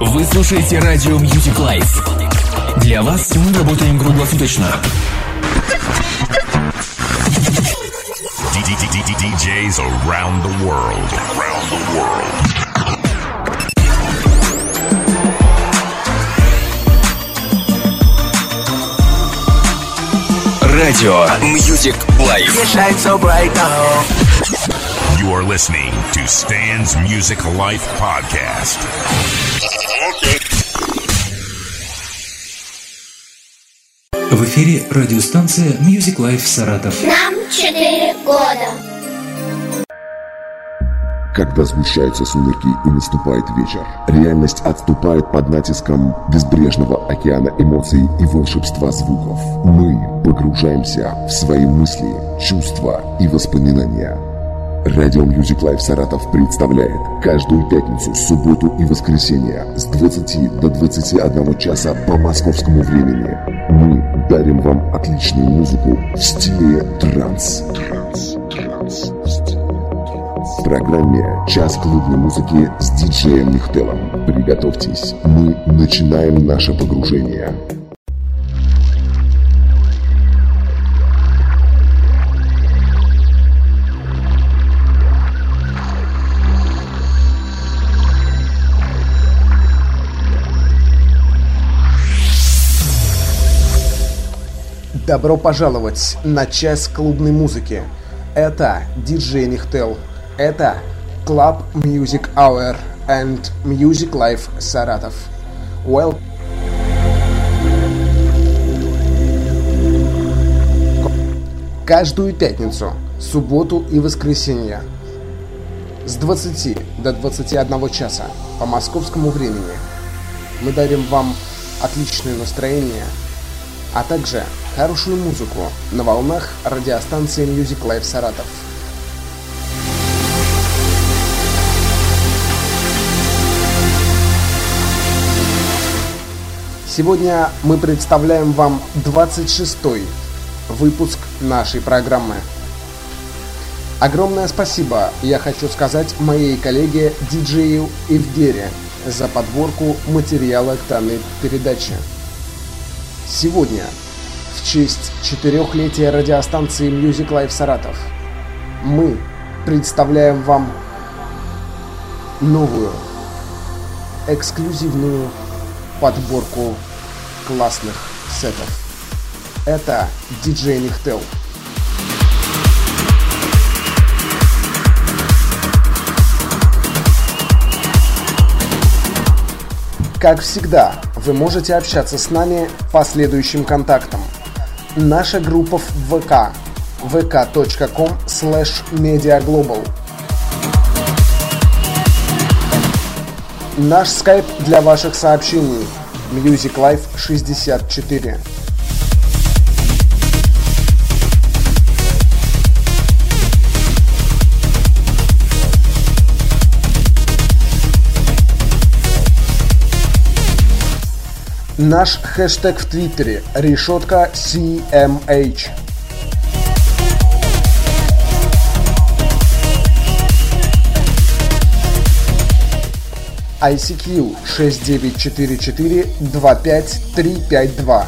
Вы слушаете радио Music Life. Для вас мы работаем круглосуточно. DJs around the world. Around the world. Радио Music Life. so bright now. You are listening to Stan's Music Life Podcast. В эфире радиостанция Music Life Саратов. Нам четыре года. Когда сгущаются сумерки и наступает вечер, реальность отступает под натиском безбрежного океана эмоций и волшебства звуков. Мы погружаемся в свои мысли, чувства и воспоминания. Радио Music Life Саратов представляет каждую пятницу, субботу и воскресенье с 20 до 21 часа по московскому времени. Мы дарим вам отличную музыку в стиле транс. Транс, транс, транс. В программе «Час клубной музыки» с диджеем Нихтелом. Приготовьтесь, мы начинаем наше погружение. Добро пожаловать на час клубной музыки. Это диджей Нихтел. Это Club Music Hour and Music Life Саратов. Well. Каждую пятницу, субботу и воскресенье с 20 до 21 часа по московскому времени мы дарим вам отличное настроение, а также хорошую музыку на волнах радиостанции Music Life Саратов. Сегодня мы представляем вам 26-й выпуск нашей программы. Огромное спасибо я хочу сказать моей коллеге диджею Евгере за подборку материала к данной передаче. Сегодня, в честь четырехлетия радиостанции Music Life Саратов, мы представляем вам новую, эксклюзивную подборку классных сетов. Это диджей Нихтел. Как всегда, вы можете общаться с нами по следующим контактам. Наша группа в ВК. vk.com slash mediaglobal. Наш скайп для ваших сообщений. Music Life 64 Наш хэштег в Твиттере решетка CMH. ICQ 6944 25352.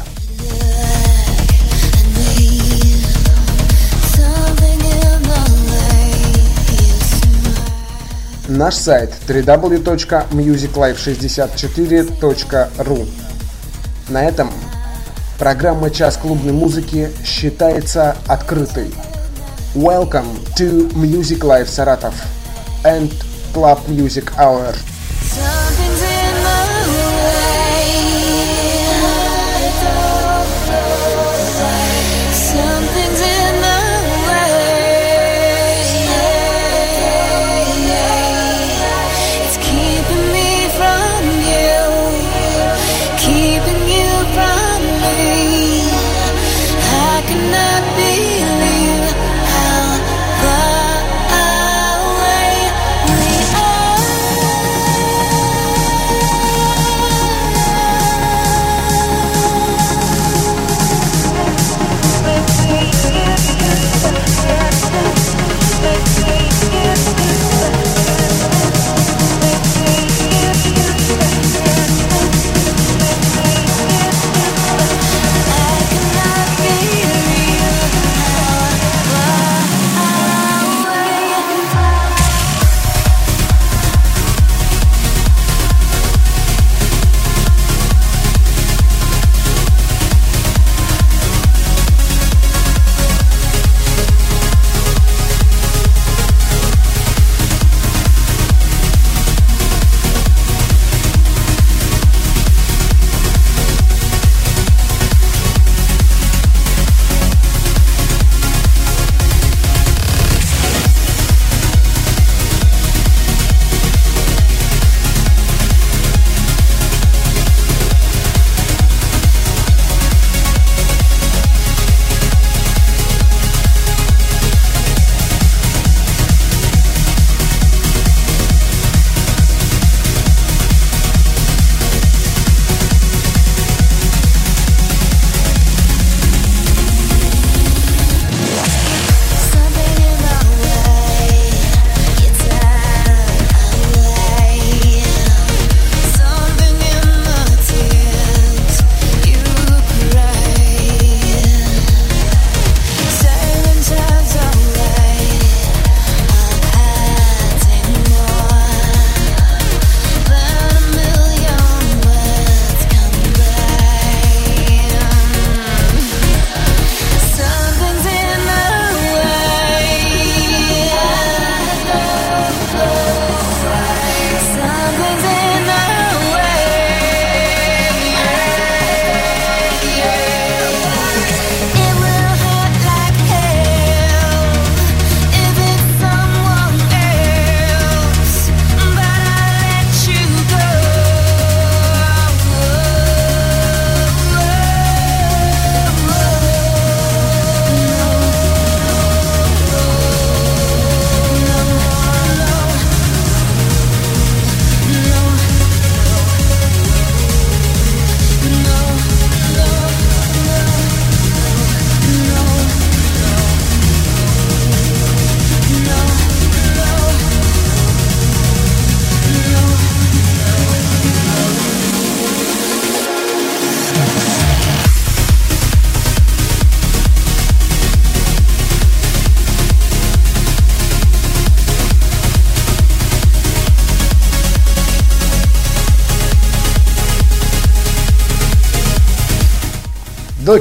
Наш сайт www.musiclife64.ru На этом программа «Час клубной музыки» считается открытой. Welcome to Music Life Саратов and Club Music Hour.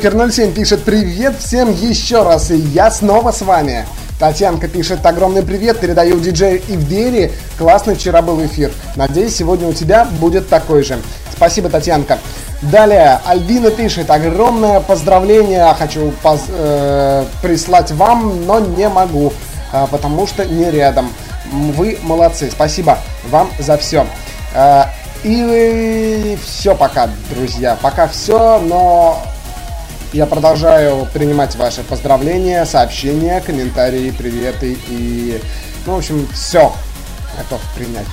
Джокер07 пишет «Привет всем еще раз, и я снова с вами!» Татьянка пишет «Огромный привет, передаю диджею Ивдери, классный вчера был эфир, надеюсь, сегодня у тебя будет такой же». Спасибо, Татьянка. Далее, Альбина пишет «Огромное поздравление хочу поз э прислать вам, но не могу, э потому что не рядом. Вы молодцы, спасибо вам за все». Э и все пока, друзья. Пока все, но я продолжаю принимать ваши поздравления, сообщения, комментарии, приветы и, ну, в общем, все готов принять.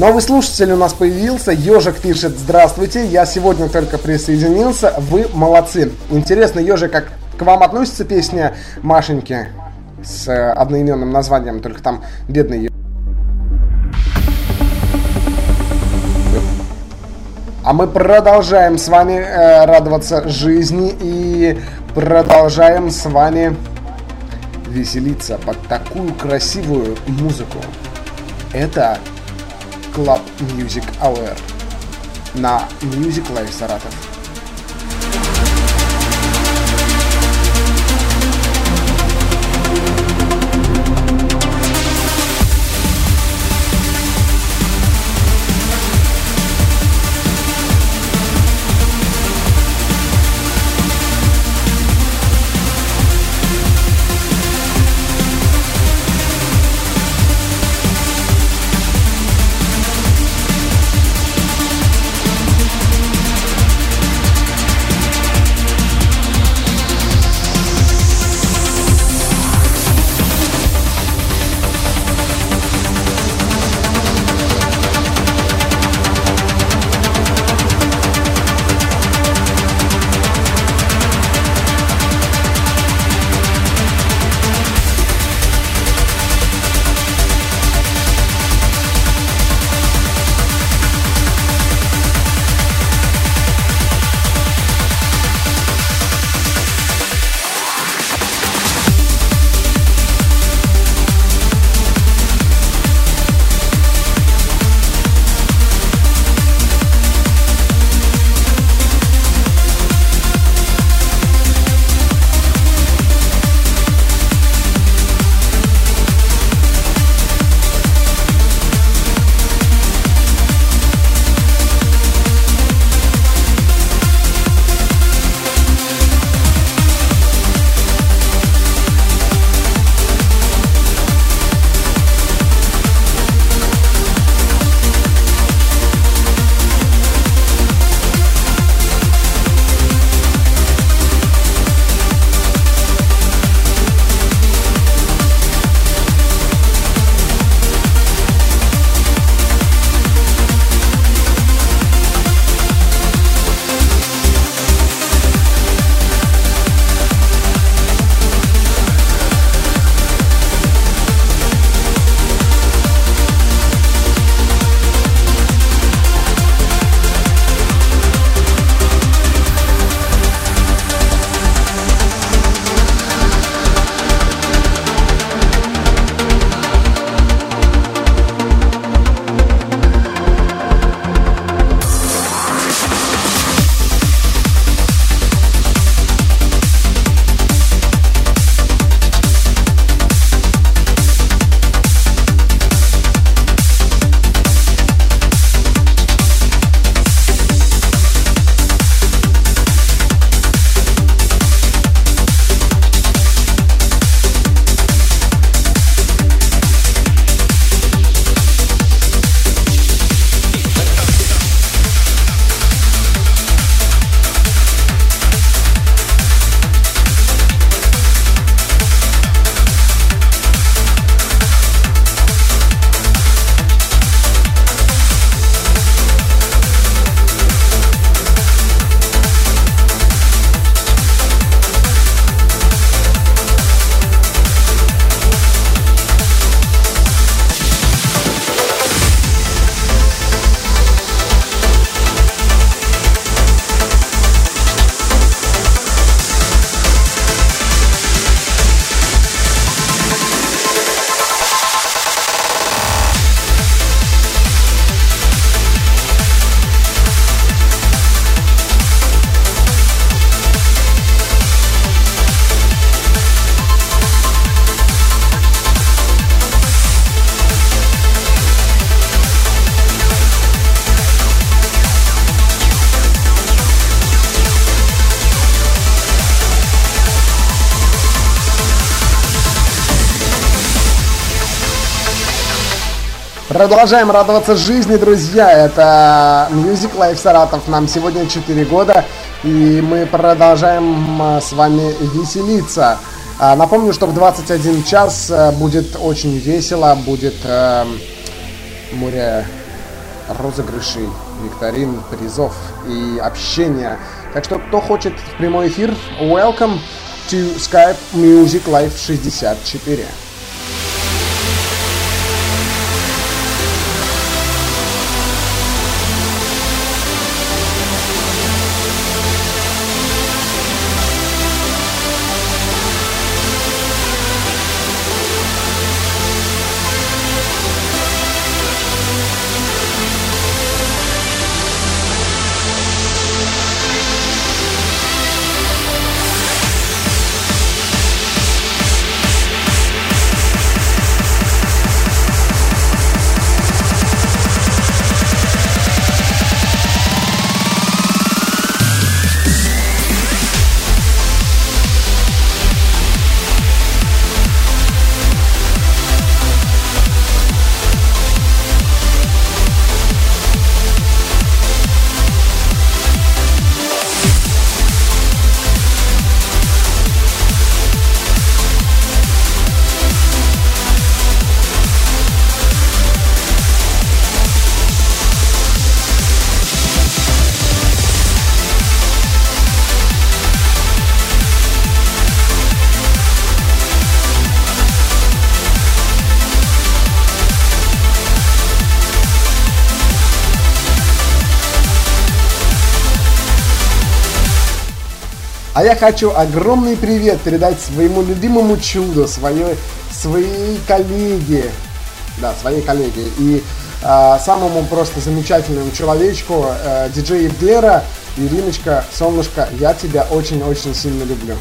Новый слушатель у нас появился. Ежик пишет Здравствуйте, я сегодня только присоединился. Вы молодцы. Интересно, Ежик, как к вам относится песня Машеньки с э, одноименным названием, только там бедный А мы продолжаем с вами э, радоваться жизни и продолжаем с вами веселиться под такую красивую музыку. Это Club Music Hour на Music Live Саратов. Продолжаем радоваться жизни, друзья. Это Music Life Саратов. Нам сегодня 4 года, и мы продолжаем а, с вами веселиться. А, напомню, что в 21 час э, будет очень весело, будет э, море розыгрышей, викторин, призов и общения. Так что, кто хочет в прямой эфир, welcome to Skype Music Live 64. А я хочу огромный привет передать своему любимому чуду, своей, своей коллеге, да, своей коллеге. И э, самому просто замечательному человечку, э, диджей Евдера, Ириночка, солнышко, я тебя очень-очень сильно люблю.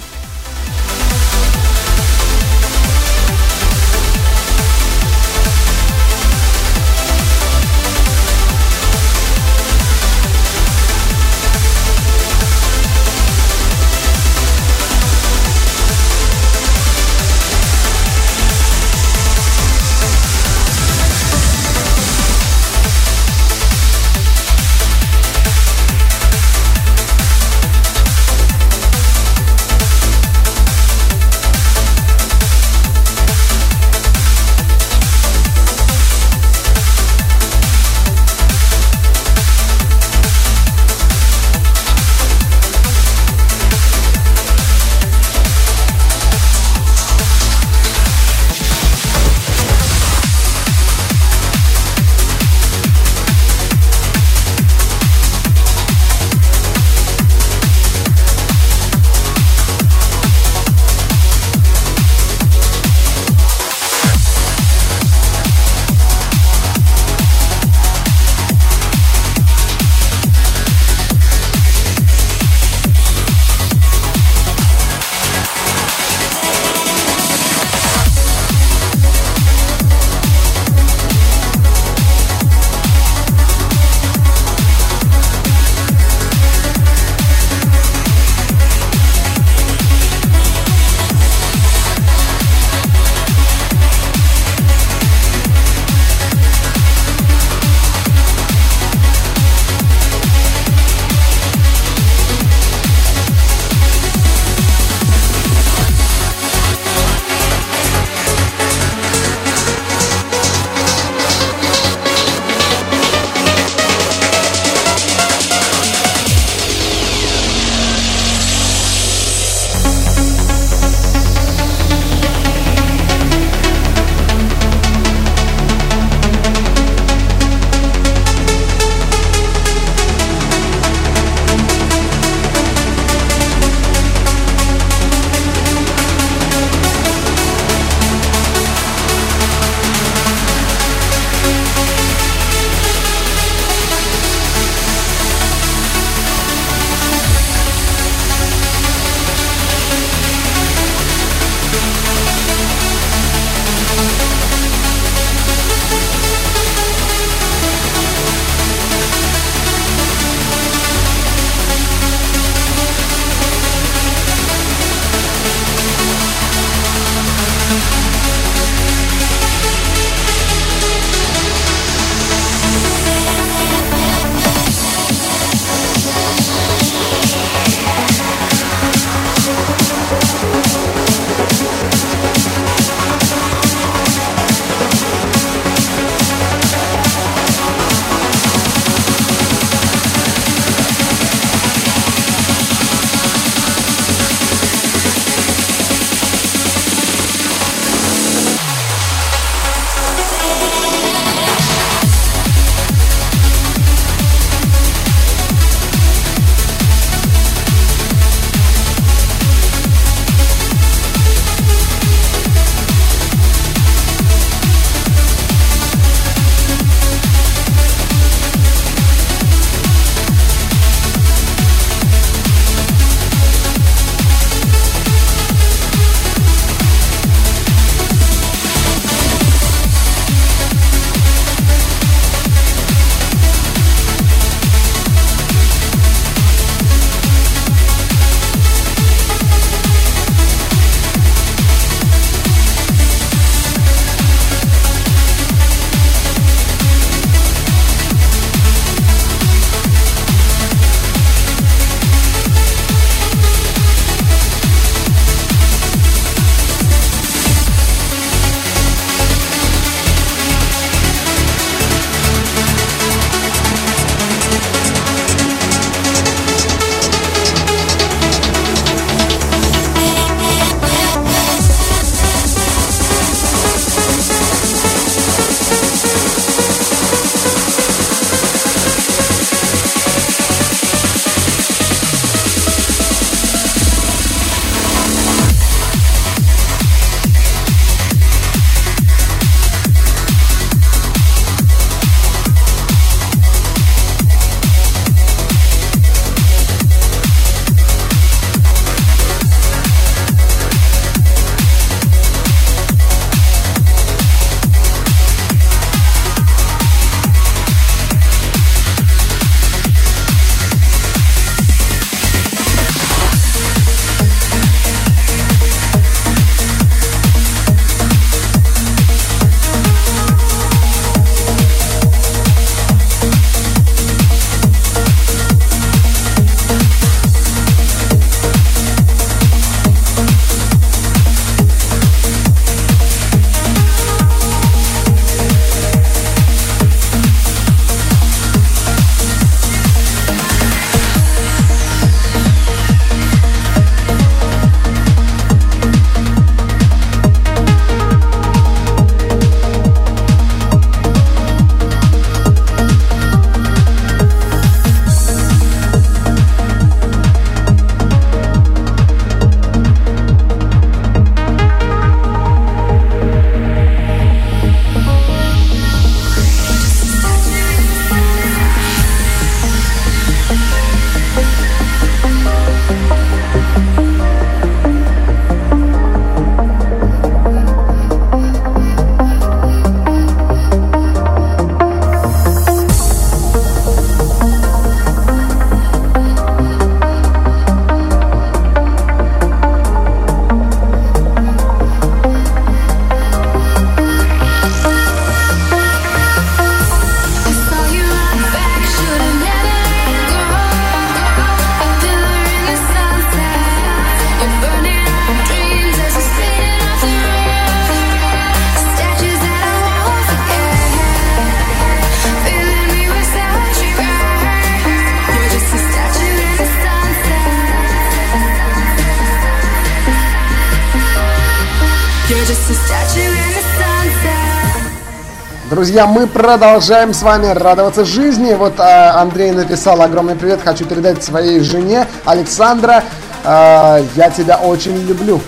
Друзья, мы продолжаем с вами радоваться жизни. Вот э, Андрей написал огромный привет. Хочу передать своей жене Александра. Э, я тебя очень люблю.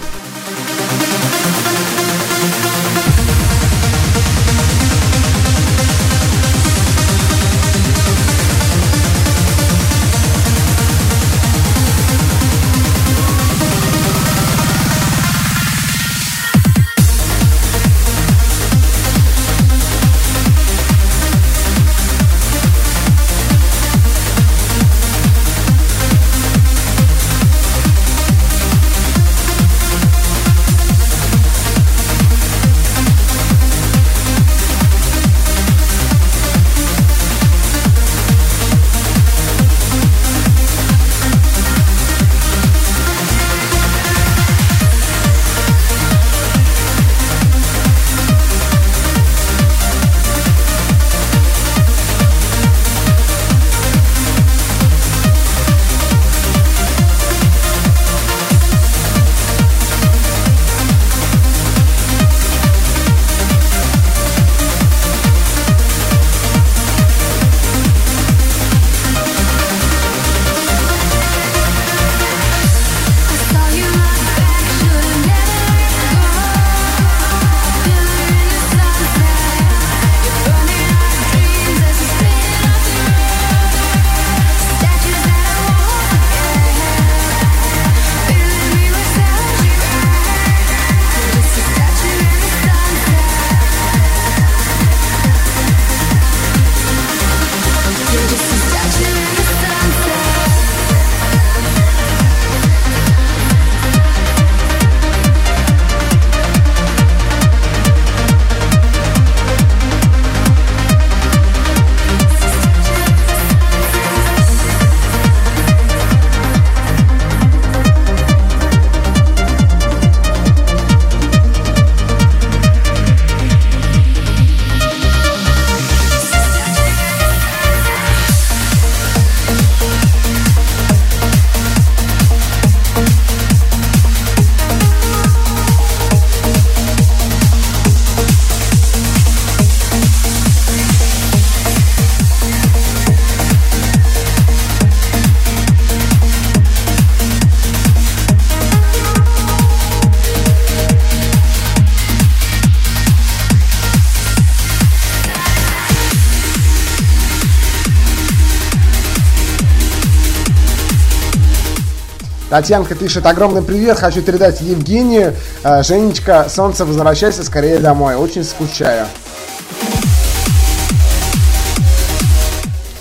Татьянка пишет огромный привет, хочу передать Евгению. Э, Женечка, солнце, возвращайся скорее домой, очень скучаю.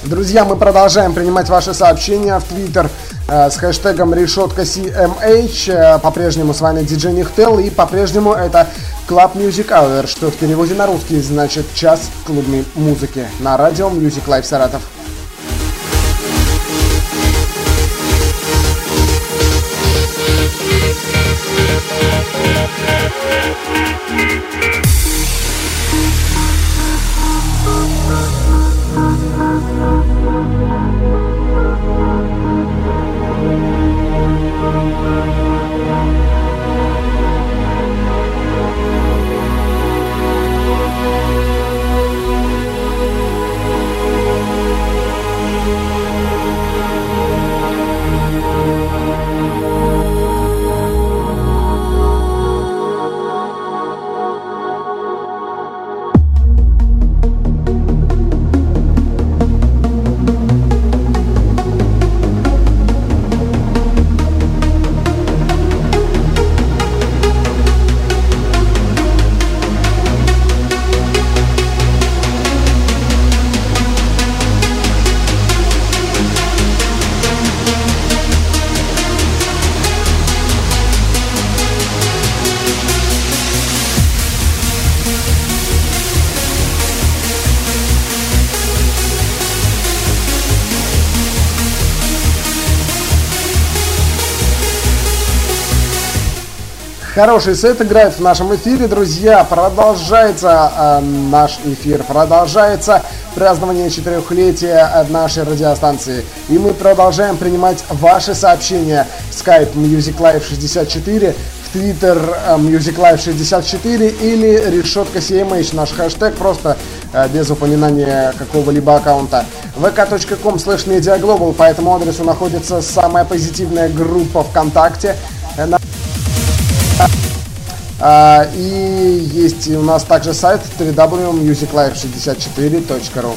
Друзья, мы продолжаем принимать ваши сообщения в Твиттер э, с хэштегом решетка CMH. Э, По-прежнему с вами DJ Нихтел и по-прежнему это Club Music Hour, что в переводе на русский значит час клубной музыки на радио Music Live Саратов. Хороший сет играет в нашем эфире, друзья. Продолжается э, наш эфир, продолжается празднование четырехлетия нашей радиостанции. И мы продолжаем принимать ваши сообщения. Skype Music Live 64, Twitter э, MusicLife64 или решетка CMH, наш хэштег, просто э, без упоминания какого-либо аккаунта. vk.com slash mediaglobal, по этому адресу находится самая позитивная группа ВКонтакте. А, И есть у нас также сайт www.musiclife64.ru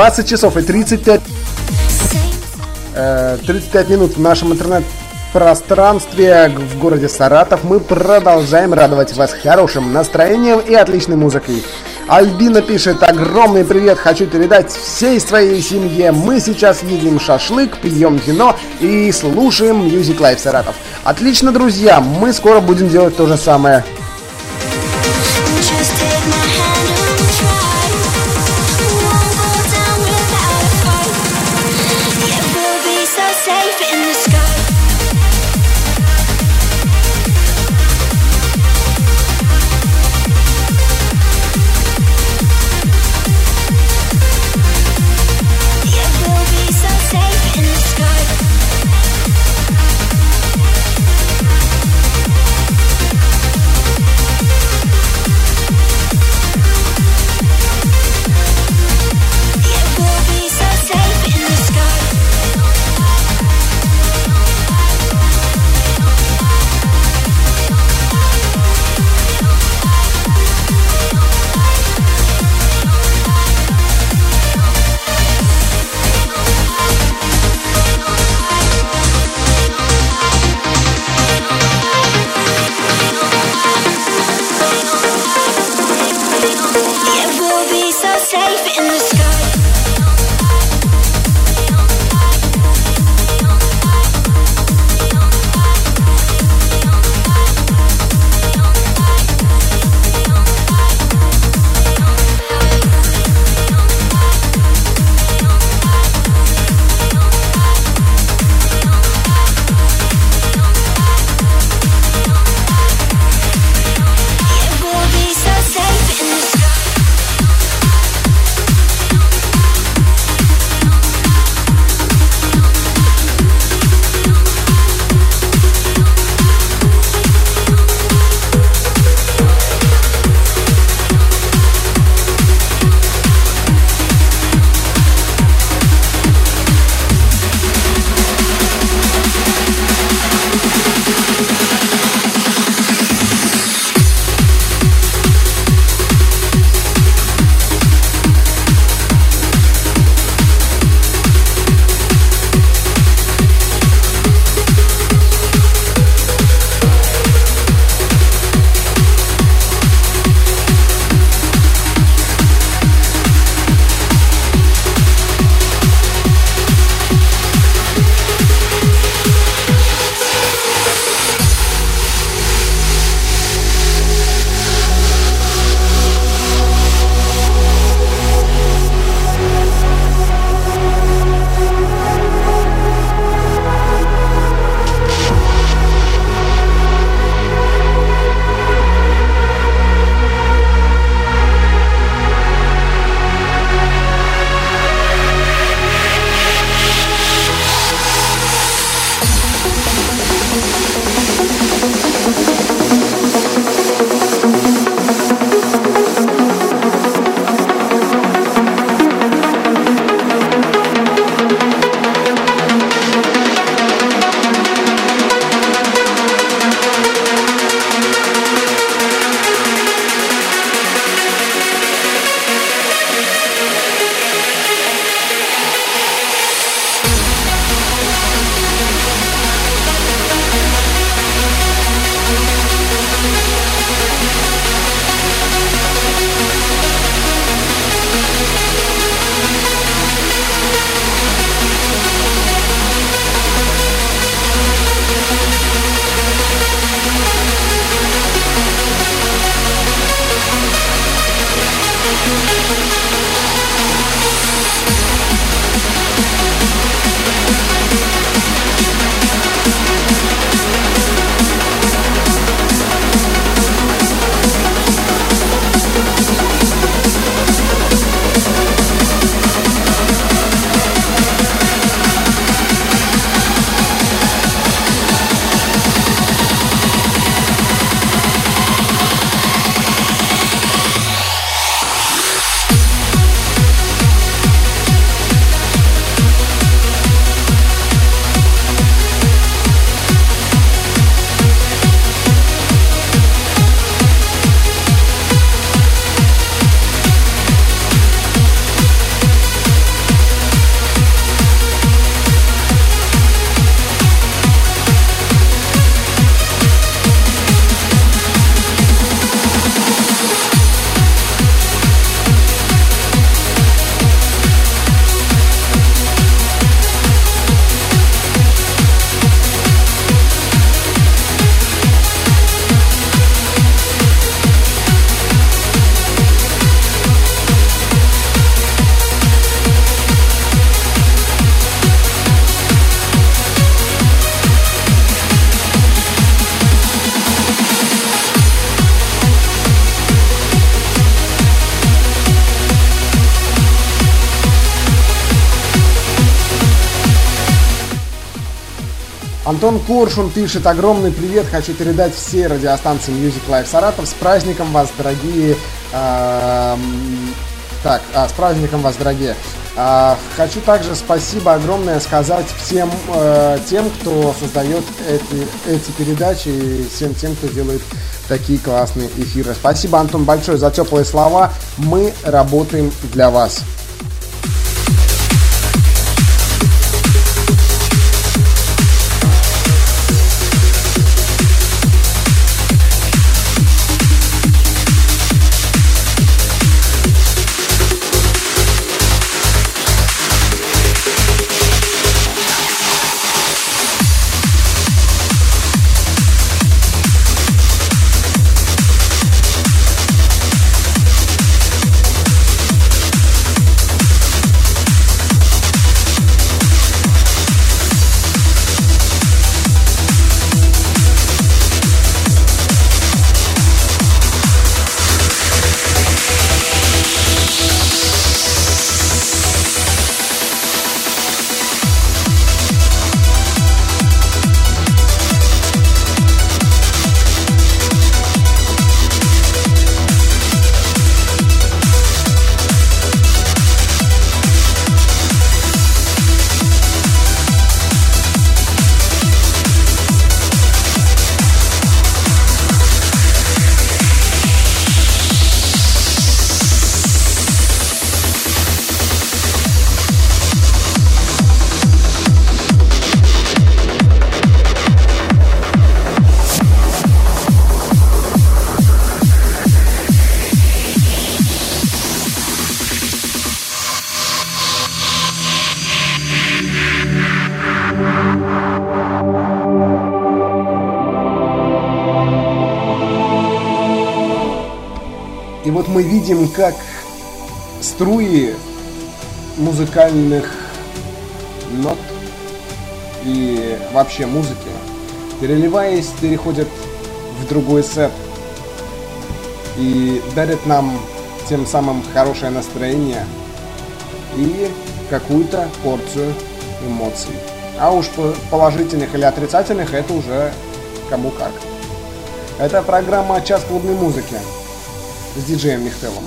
20 часов и 35, э, 35 минут в нашем интернет-пространстве в городе Саратов. Мы продолжаем радовать вас хорошим настроением и отличной музыкой. Альбина пишет огромный привет, хочу передать всей своей семье. Мы сейчас едим шашлык, пьем вино и слушаем Music Life Саратов. Отлично, друзья, мы скоро будем делать то же самое. Антон Коршун пишет огромный привет, хочу передать всей радиостанции Music Life Саратов. С праздником вас, дорогие... эм, так, а, с праздником вас, дорогие. А, хочу также спасибо огромное сказать всем э, тем, кто создает эти, эти передачи и всем тем, кто делает такие классные эфиры. Спасибо, Антон, большое за теплые слова. Мы работаем для вас. Видим, как струи музыкальных нот и вообще музыки, переливаясь, переходят в другой сет и дарят нам тем самым хорошее настроение и какую-то порцию эмоций. А уж по- положительных или отрицательных это уже кому как. Это программа «Час клубной музыки» с диджеем Михтелом.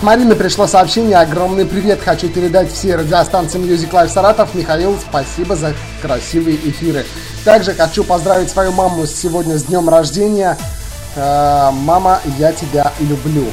От Марины пришло сообщение. Огромный привет хочу передать всей радиостанции Music Life Саратов. Михаил, спасибо за красивые эфиры. Также хочу поздравить свою маму сегодня с днем рождения. Э, Мама, я тебя люблю.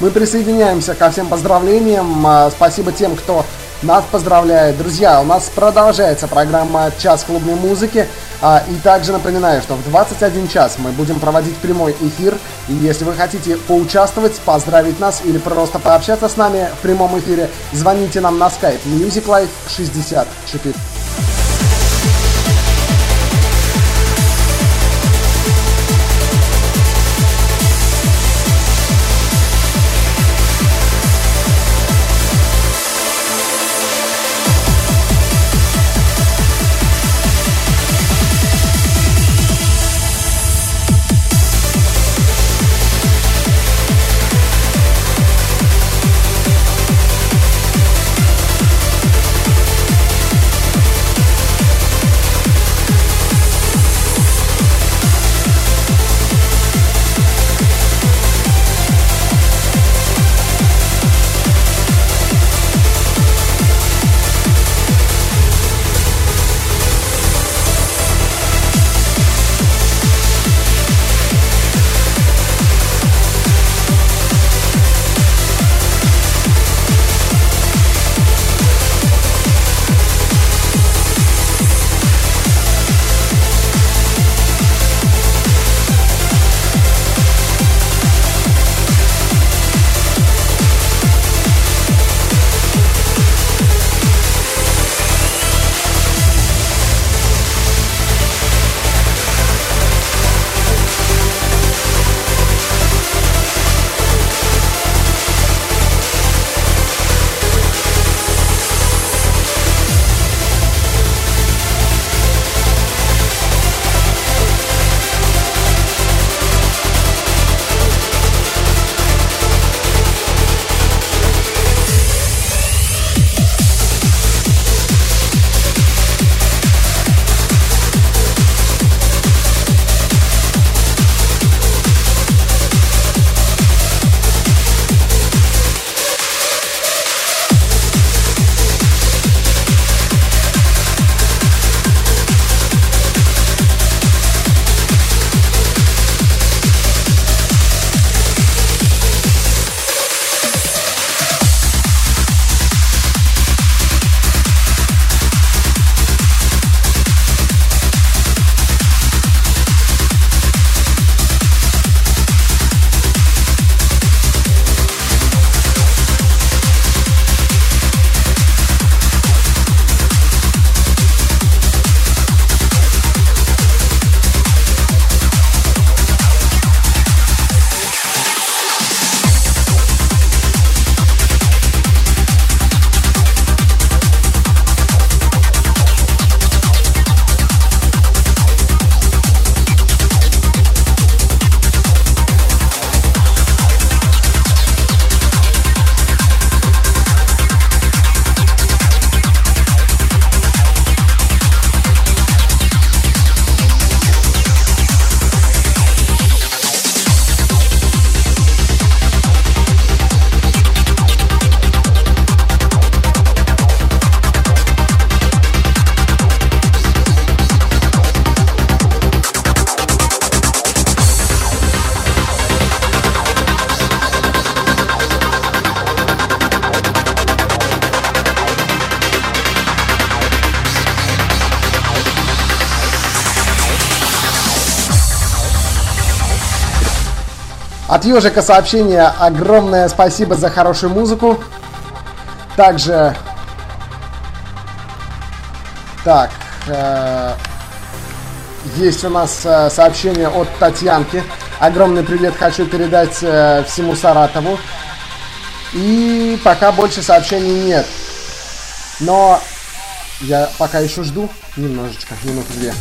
Мы присоединяемся ко всем поздравлениям. А, Спасибо тем, кто нас поздравляет. Друзья, у нас продолжается программа «Час клубной музыки». А, и также напоминаю, что в 21 час мы будем проводить прямой эфир. И если вы хотите поучаствовать, поздравить нас или просто пообщаться с нами в прямом эфире, звоните нам на skype musiclife64. От Ежика сообщение. Огромное спасибо за хорошую музыку. Также... Так. э, есть у нас э, сообщение от Татьянки. Огромный привет хочу передать э, всему Саратову. И пока больше сообщений нет. Но я пока еще жду немножечко, минуту две.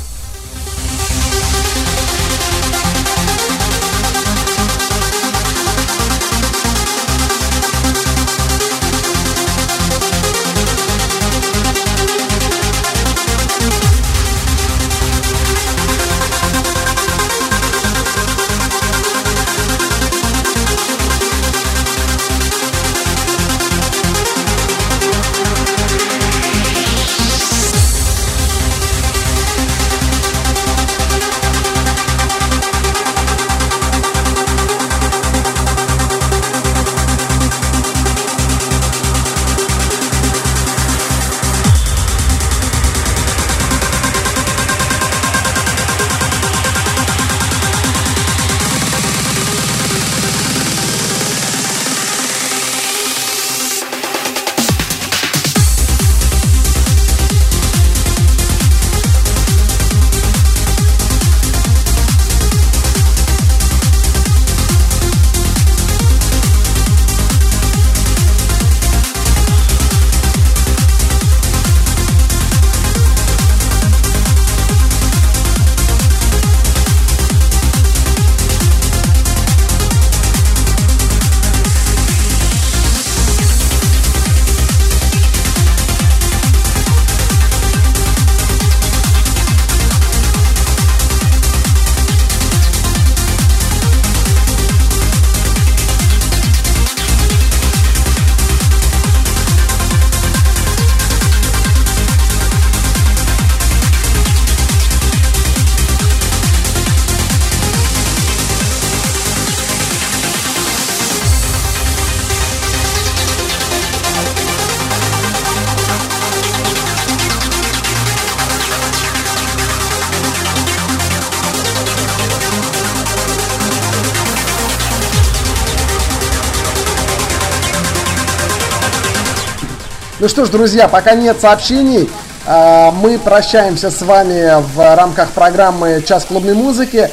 Ну что ж, друзья, пока нет сообщений, а, мы прощаемся с вами в рамках программы «Час клубной музыки».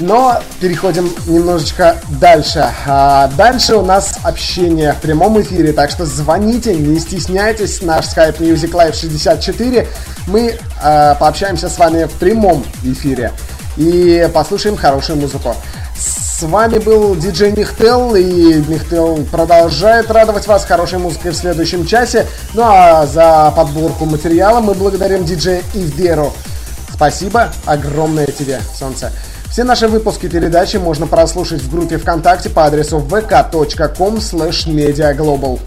Но переходим немножечко дальше. А дальше у нас общение в прямом эфире, так что звоните, не стесняйтесь. Наш Skype Music Live 64. Мы а, пообщаемся с вами в прямом эфире и послушаем хорошую музыку. С вами был диджей Нихтел, и Нихтел продолжает радовать вас хорошей музыкой в следующем часе. Ну а за подборку материала мы благодарим диджея Ивдеру. Спасибо огромное тебе, солнце. Все наши выпуски передачи можно прослушать в группе ВКонтакте по адресу vk.com slash mediaglobal.